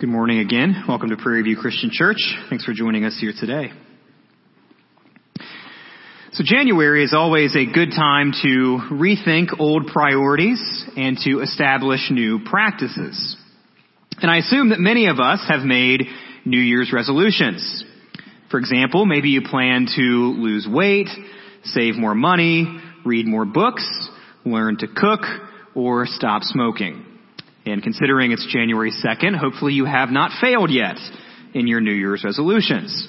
Good morning again. Welcome to Prairie View Christian Church. Thanks for joining us here today. So January is always a good time to rethink old priorities and to establish new practices. And I assume that many of us have made New Year's resolutions. For example, maybe you plan to lose weight, save more money, read more books, learn to cook, or stop smoking. And considering it's January 2nd, hopefully you have not failed yet in your New Year's resolutions.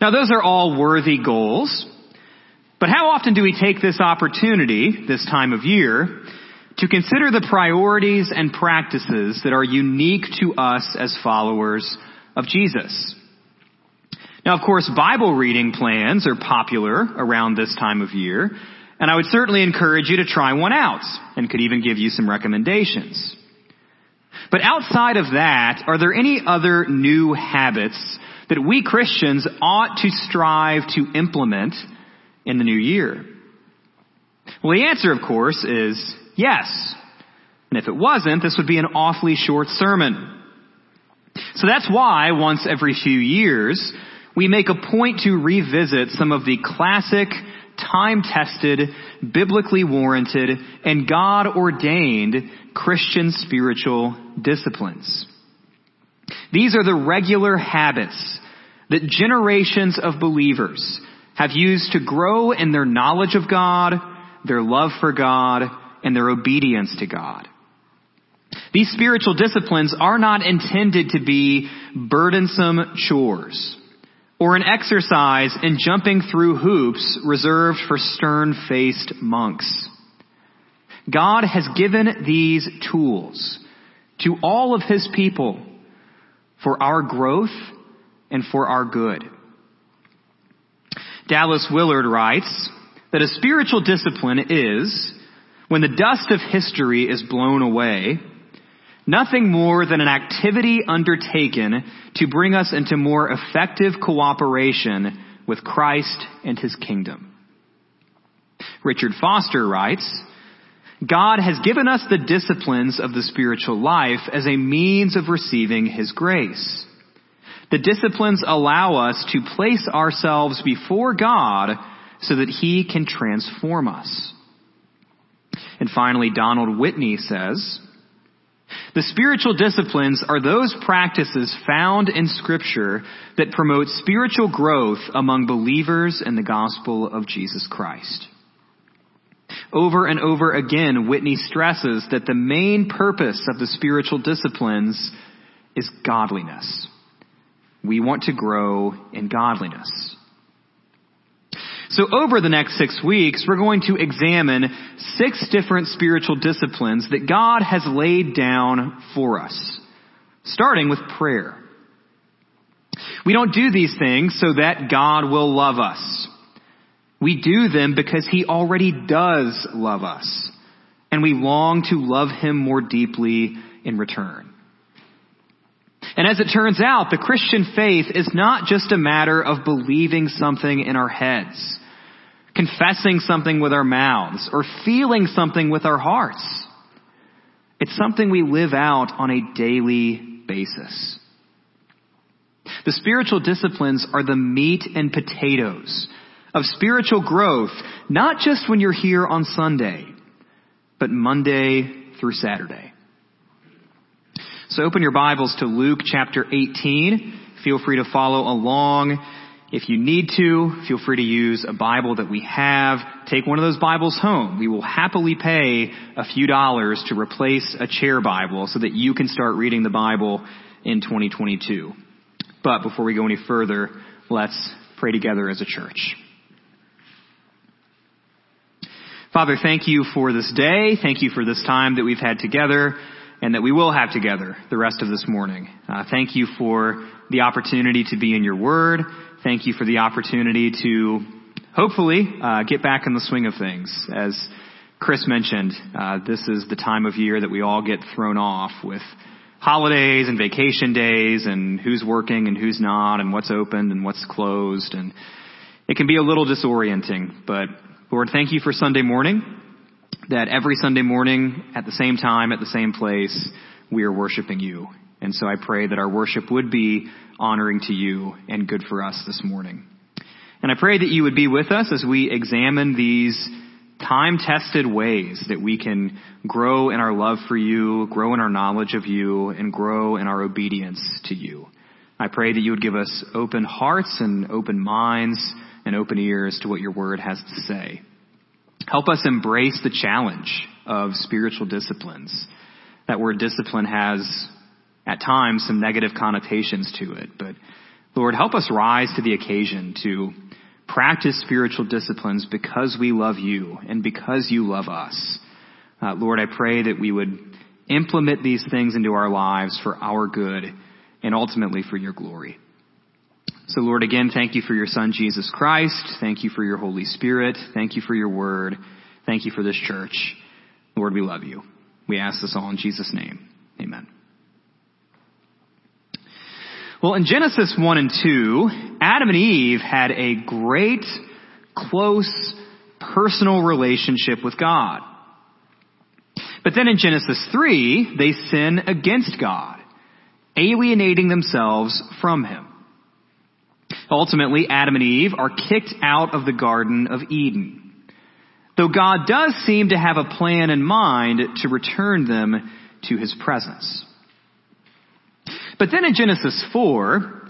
Now those are all worthy goals, but how often do we take this opportunity, this time of year, to consider the priorities and practices that are unique to us as followers of Jesus? Now of course Bible reading plans are popular around this time of year, and I would certainly encourage you to try one out and could even give you some recommendations. But outside of that, are there any other new habits that we Christians ought to strive to implement in the new year? Well, the answer, of course, is yes. And if it wasn't, this would be an awfully short sermon. So that's why once every few years, we make a point to revisit some of the classic time-tested, biblically warranted, and God-ordained Christian spiritual disciplines. These are the regular habits that generations of believers have used to grow in their knowledge of God, their love for God, and their obedience to God. These spiritual disciplines are not intended to be burdensome chores or an exercise in jumping through hoops reserved for stern-faced monks. God has given these tools to all of His people for our growth and for our good. Dallas Willard writes that a spiritual discipline is when the dust of history is blown away Nothing more than an activity undertaken to bring us into more effective cooperation with Christ and His kingdom. Richard Foster writes, God has given us the disciplines of the spiritual life as a means of receiving His grace. The disciplines allow us to place ourselves before God so that He can transform us. And finally, Donald Whitney says, the spiritual disciplines are those practices found in scripture that promote spiritual growth among believers in the gospel of Jesus Christ. Over and over again, Whitney stresses that the main purpose of the spiritual disciplines is godliness. We want to grow in godliness. So over the next six weeks, we're going to examine six different spiritual disciplines that God has laid down for us, starting with prayer. We don't do these things so that God will love us. We do them because He already does love us, and we long to love Him more deeply in return. And as it turns out, the Christian faith is not just a matter of believing something in our heads confessing something with our mouths or feeling something with our hearts. It's something we live out on a daily basis. The spiritual disciplines are the meat and potatoes of spiritual growth, not just when you're here on Sunday, but Monday through Saturday. So open your Bibles to Luke chapter 18. Feel free to follow along if you need to, feel free to use a Bible that we have. Take one of those Bibles home. We will happily pay a few dollars to replace a chair Bible so that you can start reading the Bible in 2022. But before we go any further, let's pray together as a church. Father, thank you for this day. Thank you for this time that we've had together and that we will have together the rest of this morning. Uh, thank you for the opportunity to be in your word. Thank you for the opportunity to hopefully uh, get back in the swing of things. As Chris mentioned, uh, this is the time of year that we all get thrown off with holidays and vacation days and who's working and who's not and what's open and what's closed and it can be a little disorienting. But Lord, thank you for Sunday morning. That every Sunday morning at the same time, at the same place, we are worshiping you. And so I pray that our worship would be honoring to you and good for us this morning. And I pray that you would be with us as we examine these time tested ways that we can grow in our love for you, grow in our knowledge of you, and grow in our obedience to you. I pray that you would give us open hearts and open minds and open ears to what your word has to say. Help us embrace the challenge of spiritual disciplines. That word discipline has at times some negative connotations to it, but Lord, help us rise to the occasion to practice spiritual disciplines because we love you and because you love us. Uh, Lord, I pray that we would implement these things into our lives for our good and ultimately for your glory. So Lord, again, thank you for your son, Jesus Christ. Thank you for your Holy Spirit. Thank you for your word. Thank you for this church. Lord, we love you. We ask this all in Jesus' name. Amen. Well, in Genesis 1 and 2, Adam and Eve had a great, close, personal relationship with God. But then in Genesis 3, they sin against God, alienating themselves from Him. Ultimately, Adam and Eve are kicked out of the Garden of Eden. Though God does seem to have a plan in mind to return them to His presence. But then in Genesis 4,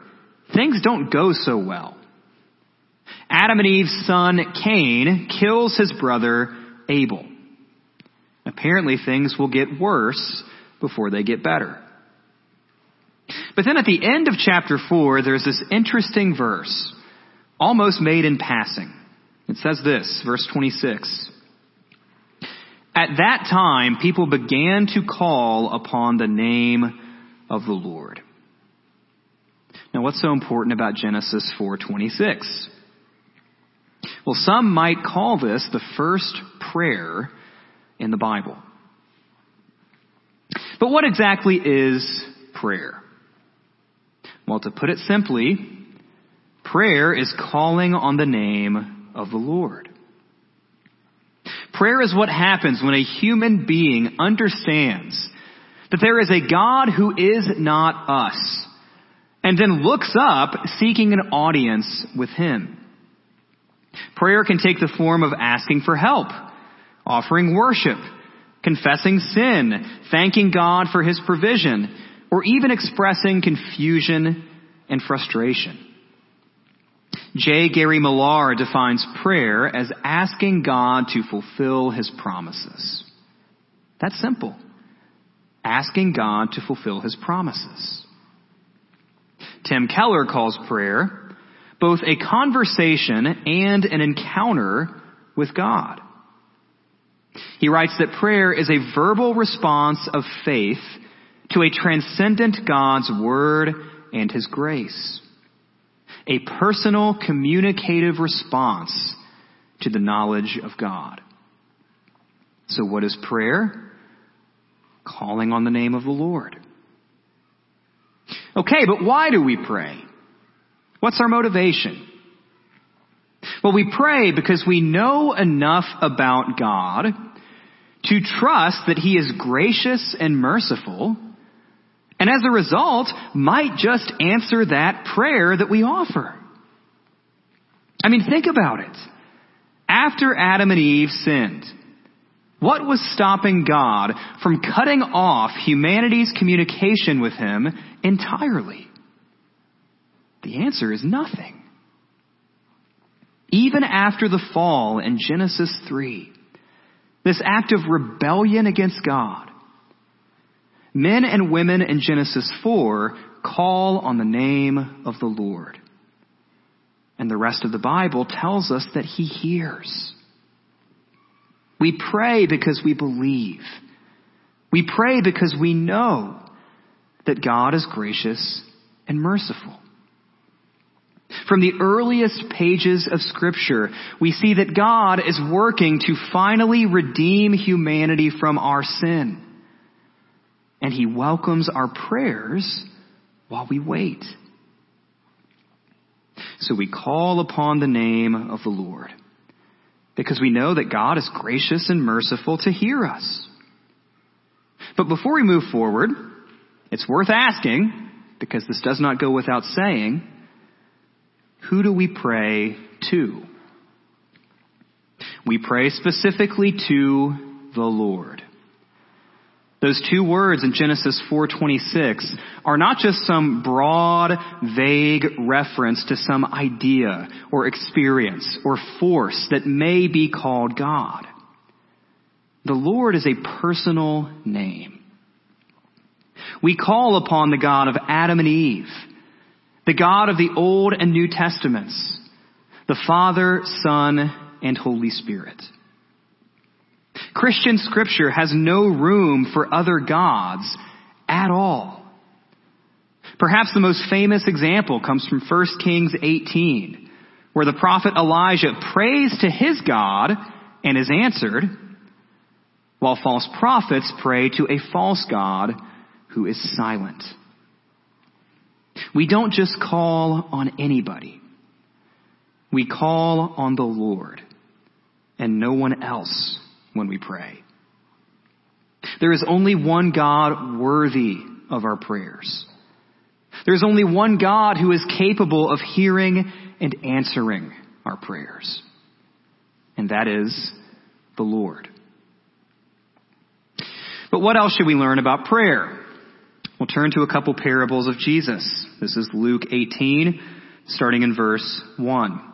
things don't go so well. Adam and Eve's son Cain kills his brother Abel. Apparently things will get worse before they get better. But then at the end of chapter 4, there's this interesting verse, almost made in passing. It says this, verse 26. At that time, people began to call upon the name of the Lord. Now what's so important about Genesis 4:26? Well, some might call this the first prayer in the Bible. But what exactly is prayer? Well, to put it simply, prayer is calling on the name of the Lord. Prayer is what happens when a human being understands that there is a God who is not us, and then looks up seeking an audience with Him. Prayer can take the form of asking for help, offering worship, confessing sin, thanking God for His provision, or even expressing confusion and frustration. J. Gary Millar defines prayer as asking God to fulfill His promises. That's simple asking God to fulfill his promises. Tim Keller calls prayer both a conversation and an encounter with God. He writes that prayer is a verbal response of faith to a transcendent God's word and his grace. A personal communicative response to the knowledge of God. So what is prayer? Calling on the name of the Lord. Okay, but why do we pray? What's our motivation? Well, we pray because we know enough about God to trust that He is gracious and merciful, and as a result, might just answer that prayer that we offer. I mean, think about it. After Adam and Eve sinned, what was stopping God from cutting off humanity's communication with Him entirely? The answer is nothing. Even after the fall in Genesis 3, this act of rebellion against God, men and women in Genesis 4 call on the name of the Lord. And the rest of the Bible tells us that He hears. We pray because we believe. We pray because we know that God is gracious and merciful. From the earliest pages of scripture, we see that God is working to finally redeem humanity from our sin. And he welcomes our prayers while we wait. So we call upon the name of the Lord because we know that God is gracious and merciful to hear us. But before we move forward, It's worth asking, because this does not go without saying, who do we pray to? We pray specifically to the Lord. Those two words in Genesis 4:26 are not just some broad, vague reference to some idea or experience or force that may be called God. The Lord is a personal name. We call upon the God of Adam and Eve, the God of the Old and New Testaments, the Father, Son, and Holy Spirit. Christian scripture has no room for other gods at all. Perhaps the most famous example comes from 1 Kings 18, where the prophet Elijah prays to his God and is answered, while false prophets pray to a false God who is silent. We don't just call on anybody. We call on the Lord and no one else when we pray. There is only one God worthy of our prayers. There's only one God who is capable of hearing and answering our prayers. And that is the Lord. But what else should we learn about prayer? We'll turn to a couple parables of Jesus. This is Luke 18, starting in verse 1.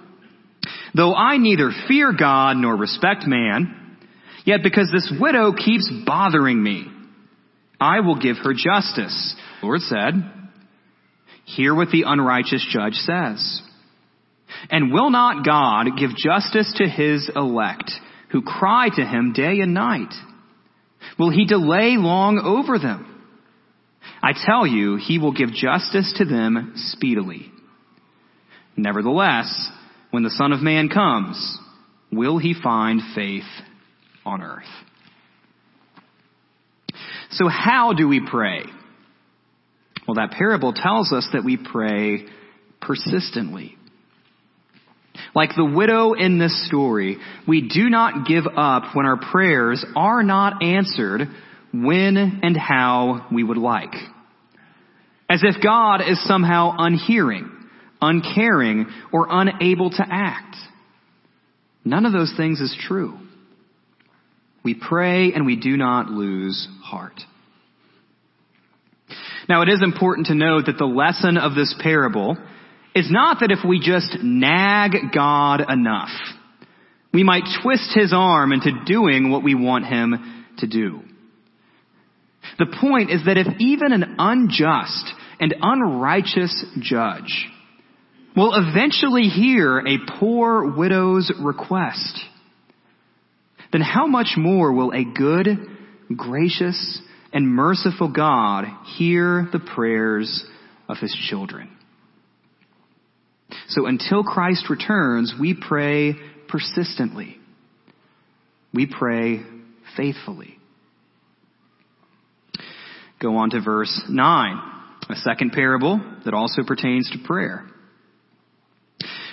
Though I neither fear God nor respect man, yet because this widow keeps bothering me, I will give her justice. The Lord said, Hear what the unrighteous judge says. And will not God give justice to his elect, who cry to him day and night? Will he delay long over them? I tell you, he will give justice to them speedily. Nevertheless, when the Son of Man comes, will he find faith on earth? So how do we pray? Well, that parable tells us that we pray persistently. Like the widow in this story, we do not give up when our prayers are not answered when and how we would like. As if God is somehow unhearing uncaring, or unable to act. None of those things is true. We pray and we do not lose heart. Now it is important to note that the lesson of this parable is not that if we just nag God enough, we might twist his arm into doing what we want him to do. The point is that if even an unjust and unrighteous judge will eventually hear a poor widow's request, then how much more will a good, gracious, and merciful God hear the prayers of his children? So until Christ returns, we pray persistently. We pray faithfully. Go on to verse 9, a second parable that also pertains to prayer.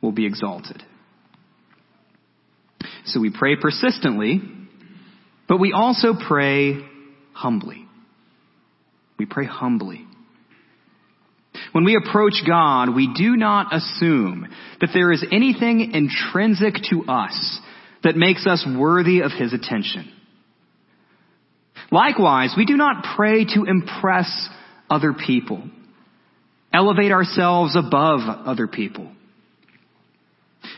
will be exalted. So we pray persistently, but we also pray humbly. We pray humbly. When we approach God, we do not assume that there is anything intrinsic to us that makes us worthy of His attention. Likewise, we do not pray to impress other people, elevate ourselves above other people.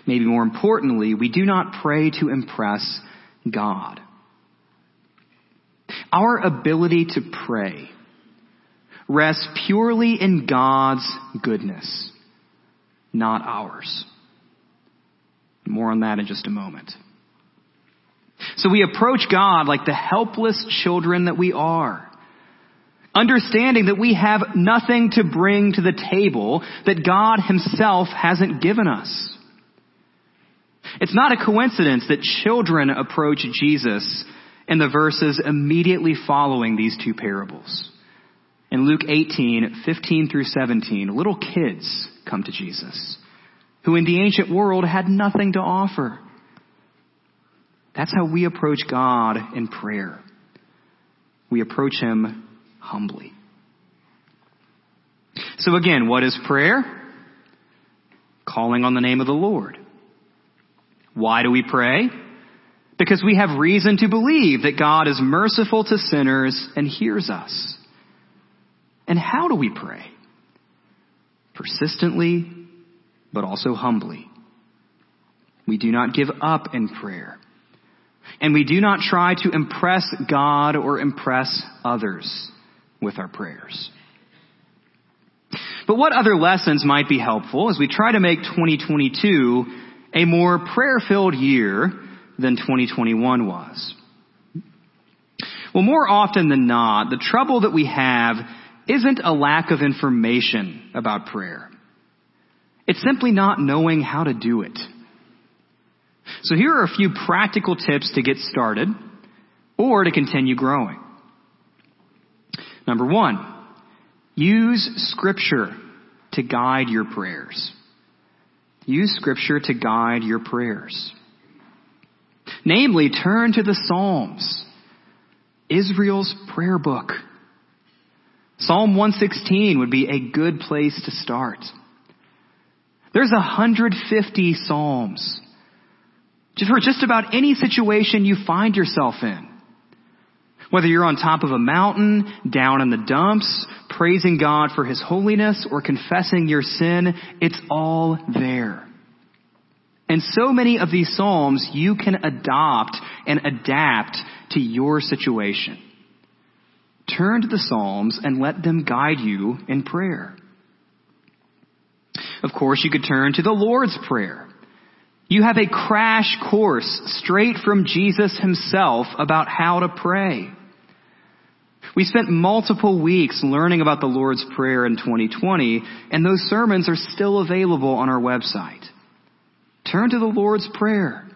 Maybe more importantly, we do not pray to impress God. Our ability to pray rests purely in God's goodness, not ours. More on that in just a moment. So we approach God like the helpless children that we are. Understanding that we have nothing to bring to the table that God himself hasn't given us. It's not a coincidence that children approach Jesus in the verses immediately following these two parables. In Luke 18, 15 through 17, little kids come to Jesus, who in the ancient world had nothing to offer. That's how we approach God in prayer. We approach Him humbly. So again, what is prayer? Calling on the name of the Lord. Why do we pray? Because we have reason to believe that God is merciful to sinners and hears us. And how do we pray? Persistently, but also humbly. We do not give up in prayer. And we do not try to impress God or impress others with our prayers. But what other lessons might be helpful as we try to make 2022 a more prayer filled year than 2021 was? Well, more often than not, the trouble that we have isn't a lack of information about prayer. It's simply not knowing how to do it. So here are a few practical tips to get started or to continue growing. Number one, use scripture to guide your prayers. Use scripture to guide your prayers. Namely, turn to the Psalms, Israel's prayer book. Psalm 116 would be a good place to start. There's 150 Psalms for just about any situation you find yourself in. Whether you're on top of a mountain, down in the dumps, praising God for His holiness, or confessing your sin, it's all there. And so many of these Psalms you can adopt and adapt to your situation. Turn to the Psalms and let them guide you in prayer. Of course, you could turn to the Lord's Prayer. You have a crash course straight from Jesus himself about how to pray. We spent multiple weeks learning about the Lord's Prayer in 2020, and those sermons are still available on our website. Turn to the Lord's Prayer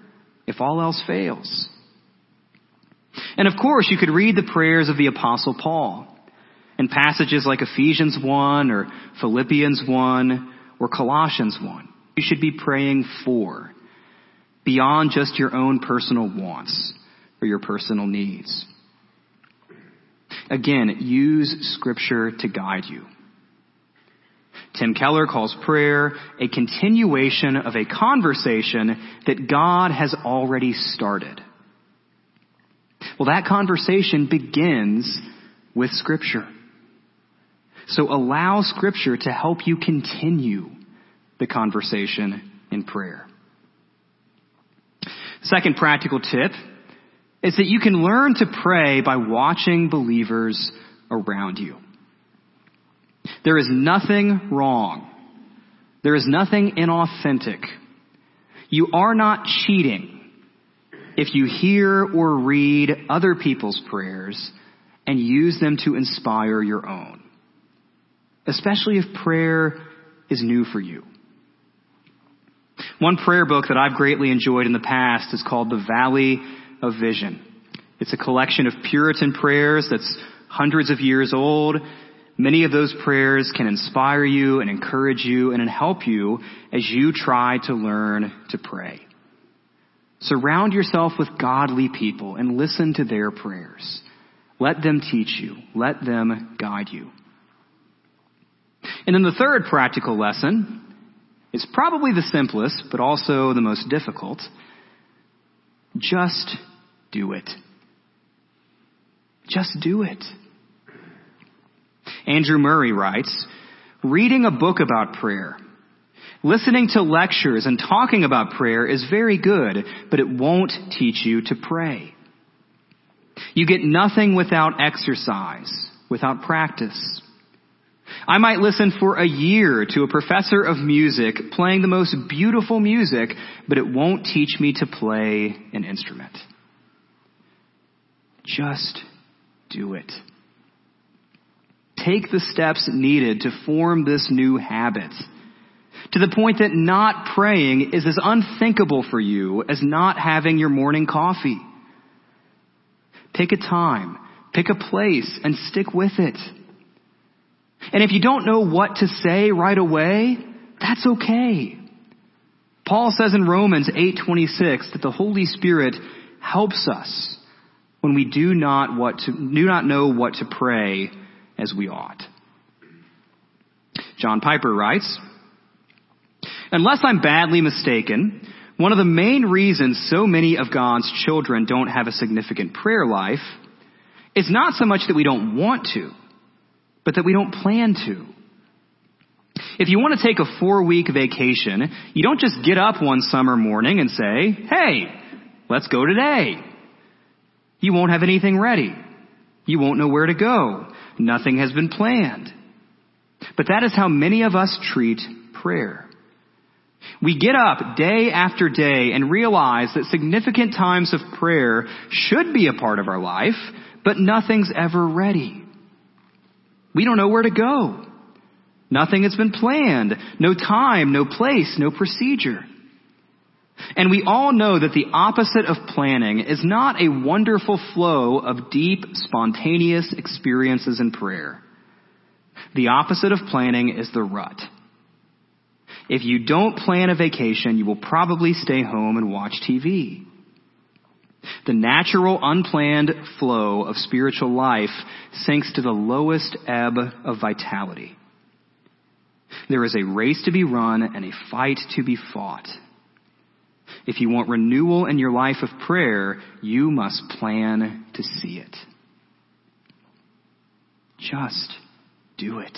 if all else fails. And of course, you could read the prayers of the Apostle Paul in passages like Ephesians 1 or Philippians 1 or Colossians 1. You should be praying for beyond just your own personal wants or your personal needs. Again, use scripture to guide you. Tim Keller calls prayer a continuation of a conversation that God has already started. Well, that conversation begins with scripture. So allow scripture to help you continue the conversation in prayer. Second practical tip is that you can learn to pray by watching believers around you. There is nothing wrong. There is nothing inauthentic. You are not cheating if you hear or read other people's prayers and use them to inspire your own. Especially if prayer is new for you. One prayer book that I've greatly enjoyed in the past is called The Valley of Vision. It's a collection of Puritan prayers that's hundreds of years old, Many of those prayers can inspire you and encourage you and help you as you try to learn to pray. Surround yourself with godly people and listen to their prayers. Let them teach you. Let them guide you. And then the third practical lesson is probably the simplest, but also the most difficult. Just do it. Just do it. Andrew Murray writes, reading a book about prayer, listening to lectures and talking about prayer is very good, but it won't teach you to pray. You get nothing without exercise, without practice. I might listen for a year to a professor of music playing the most beautiful music, but it won't teach me to play an instrument. Just do it. Take the steps needed to form this new habit. To the point that not praying is as unthinkable for you as not having your morning coffee. Pick a time, pick a place, and stick with it. And if you don't know what to say right away, that's okay. Paul says in Romans 8:26 that the Holy Spirit helps us when we do not what to, do not know what to pray as we ought. John Piper writes, Unless I'm badly mistaken, one of the main reasons so many of God's children don't have a significant prayer life is not so much that we don't want to, but that we don't plan to. If you want to take a four week vacation, you don't just get up one summer morning and say, hey, let's go today. You won't have anything ready. You won't know where to go. Nothing has been planned. But that is how many of us treat prayer. We get up day after day and realize that significant times of prayer should be a part of our life, but nothing's ever ready. We don't know where to go. Nothing has been planned. No time, no place, no procedure. And we all know that the opposite of planning is not a wonderful flow of deep, spontaneous experiences in prayer. The opposite of planning is the rut. If you don't plan a vacation, you will probably stay home and watch TV. The natural, unplanned flow of spiritual life sinks to the lowest ebb of vitality. There is a race to be run and a fight to be fought. If you want renewal in your life of prayer, you must plan to see it. Just do it.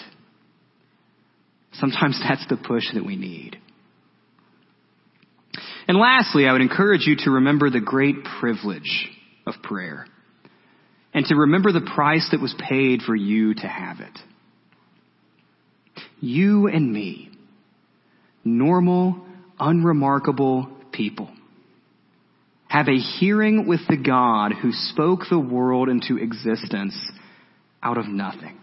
Sometimes that's the push that we need. And lastly, I would encourage you to remember the great privilege of prayer and to remember the price that was paid for you to have it. You and me, normal, unremarkable people, have a hearing with the God who spoke the world into existence out of nothing.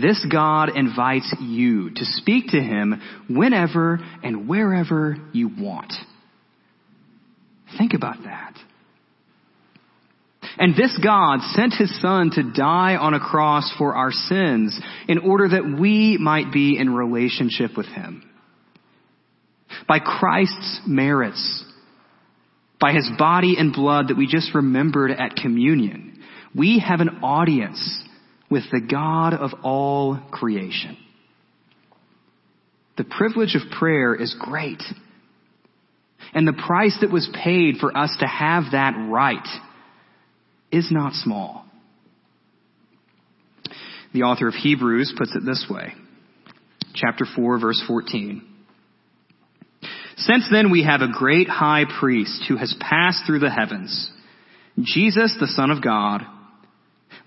This God invites you to speak to Him whenever and wherever you want. Think about that. And this God sent His Son to die on a cross for our sins in order that we might be in relationship with Him. By Christ's merits, by His body and blood that we just remembered at communion, we have an audience with the God of all creation. The privilege of prayer is great. And the price that was paid for us to have that right is not small. The author of Hebrews puts it this way. Chapter 4 verse 14. Since then we have a great high priest who has passed through the heavens, Jesus the Son of God,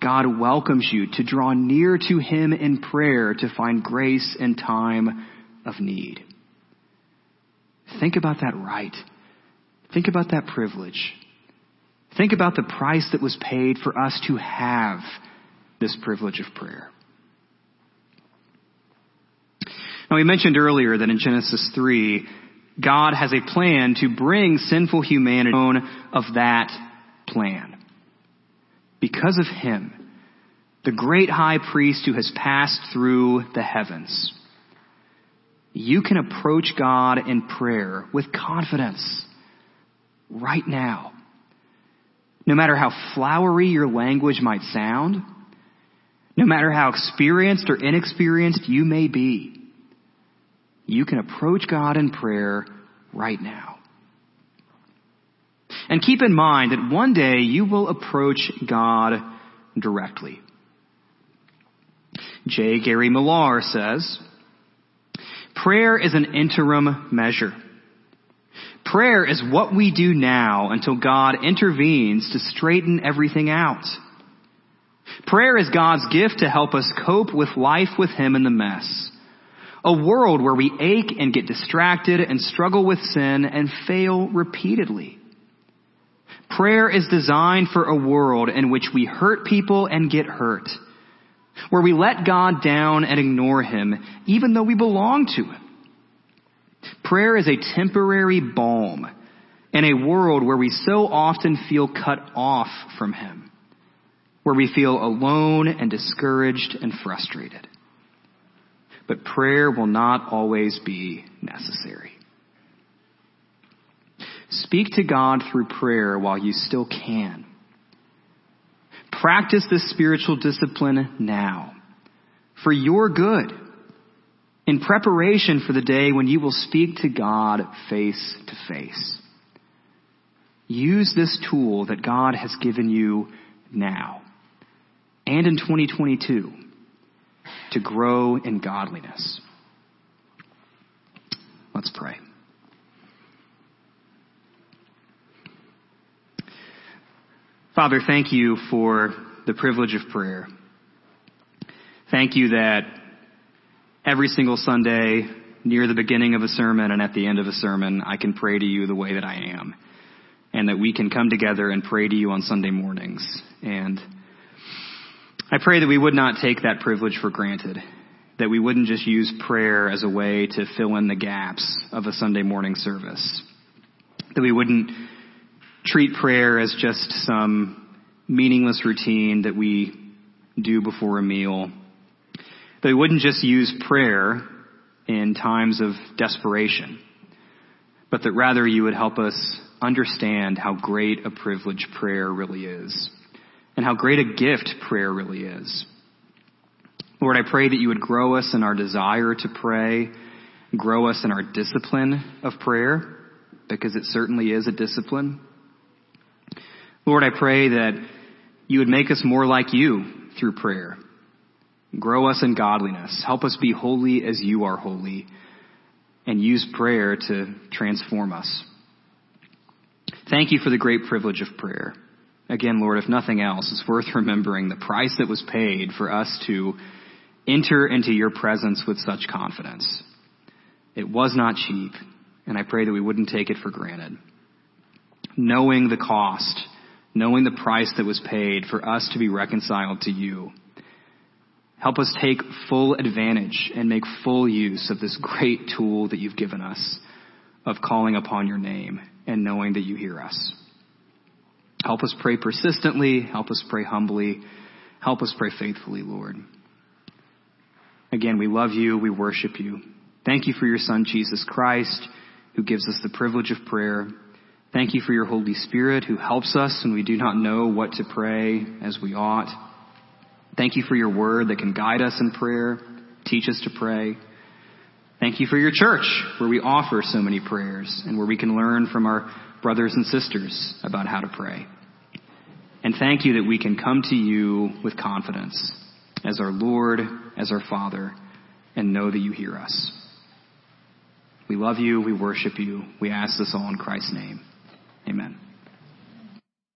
God welcomes you to draw near to Him in prayer to find grace in time of need. Think about that right. Think about that privilege. Think about the price that was paid for us to have this privilege of prayer. Now, we mentioned earlier that in Genesis 3, God has a plan to bring sinful humanity of that plan. Because of him, the great high priest who has passed through the heavens, you can approach God in prayer with confidence right now. No matter how flowery your language might sound, no matter how experienced or inexperienced you may be, you can approach God in prayer right now. And keep in mind that one day you will approach God directly. J. Gary Millar says, prayer is an interim measure. Prayer is what we do now until God intervenes to straighten everything out. Prayer is God's gift to help us cope with life with Him in the mess. A world where we ache and get distracted and struggle with sin and fail repeatedly. Prayer is designed for a world in which we hurt people and get hurt. Where we let God down and ignore Him, even though we belong to Him. Prayer is a temporary balm in a world where we so often feel cut off from Him. Where we feel alone and discouraged and frustrated. But prayer will not always be necessary. Speak to God through prayer while you still can. Practice this spiritual discipline now for your good in preparation for the day when you will speak to God face to face. Use this tool that God has given you now and in 2022 to grow in godliness. Let's pray. Father, thank you for the privilege of prayer. Thank you that every single Sunday, near the beginning of a sermon and at the end of a sermon, I can pray to you the way that I am. And that we can come together and pray to you on Sunday mornings. And I pray that we would not take that privilege for granted. That we wouldn't just use prayer as a way to fill in the gaps of a Sunday morning service. That we wouldn't treat prayer as just some meaningless routine that we do before a meal. That we wouldn't just use prayer in times of desperation, but that rather you would help us understand how great a privilege prayer really is and how great a gift prayer really is. Lord, I pray that you would grow us in our desire to pray, grow us in our discipline of prayer, because it certainly is a discipline. Lord, I pray that you would make us more like you through prayer. Grow us in godliness. Help us be holy as you are holy. And use prayer to transform us. Thank you for the great privilege of prayer. Again, Lord, if nothing else, it's worth remembering the price that was paid for us to enter into your presence with such confidence. It was not cheap, and I pray that we wouldn't take it for granted. Knowing the cost knowing the price that was paid for us to be reconciled to you. Help us take full advantage and make full use of this great tool that you've given us of calling upon your name and knowing that you hear us. Help us pray persistently. Help us pray humbly. Help us pray faithfully, Lord. Again, we love you. We worship you. Thank you for your son, Jesus Christ, who gives us the privilege of prayer. Thank you for your Holy Spirit who helps us when we do not know what to pray as we ought. Thank you for your word that can guide us in prayer, teach us to pray. Thank you for your church where we offer so many prayers and where we can learn from our brothers and sisters about how to pray. And thank you that we can come to you with confidence as our Lord, as our Father, and know that you hear us. We love you. We worship you. We ask this all in Christ's name. Amen.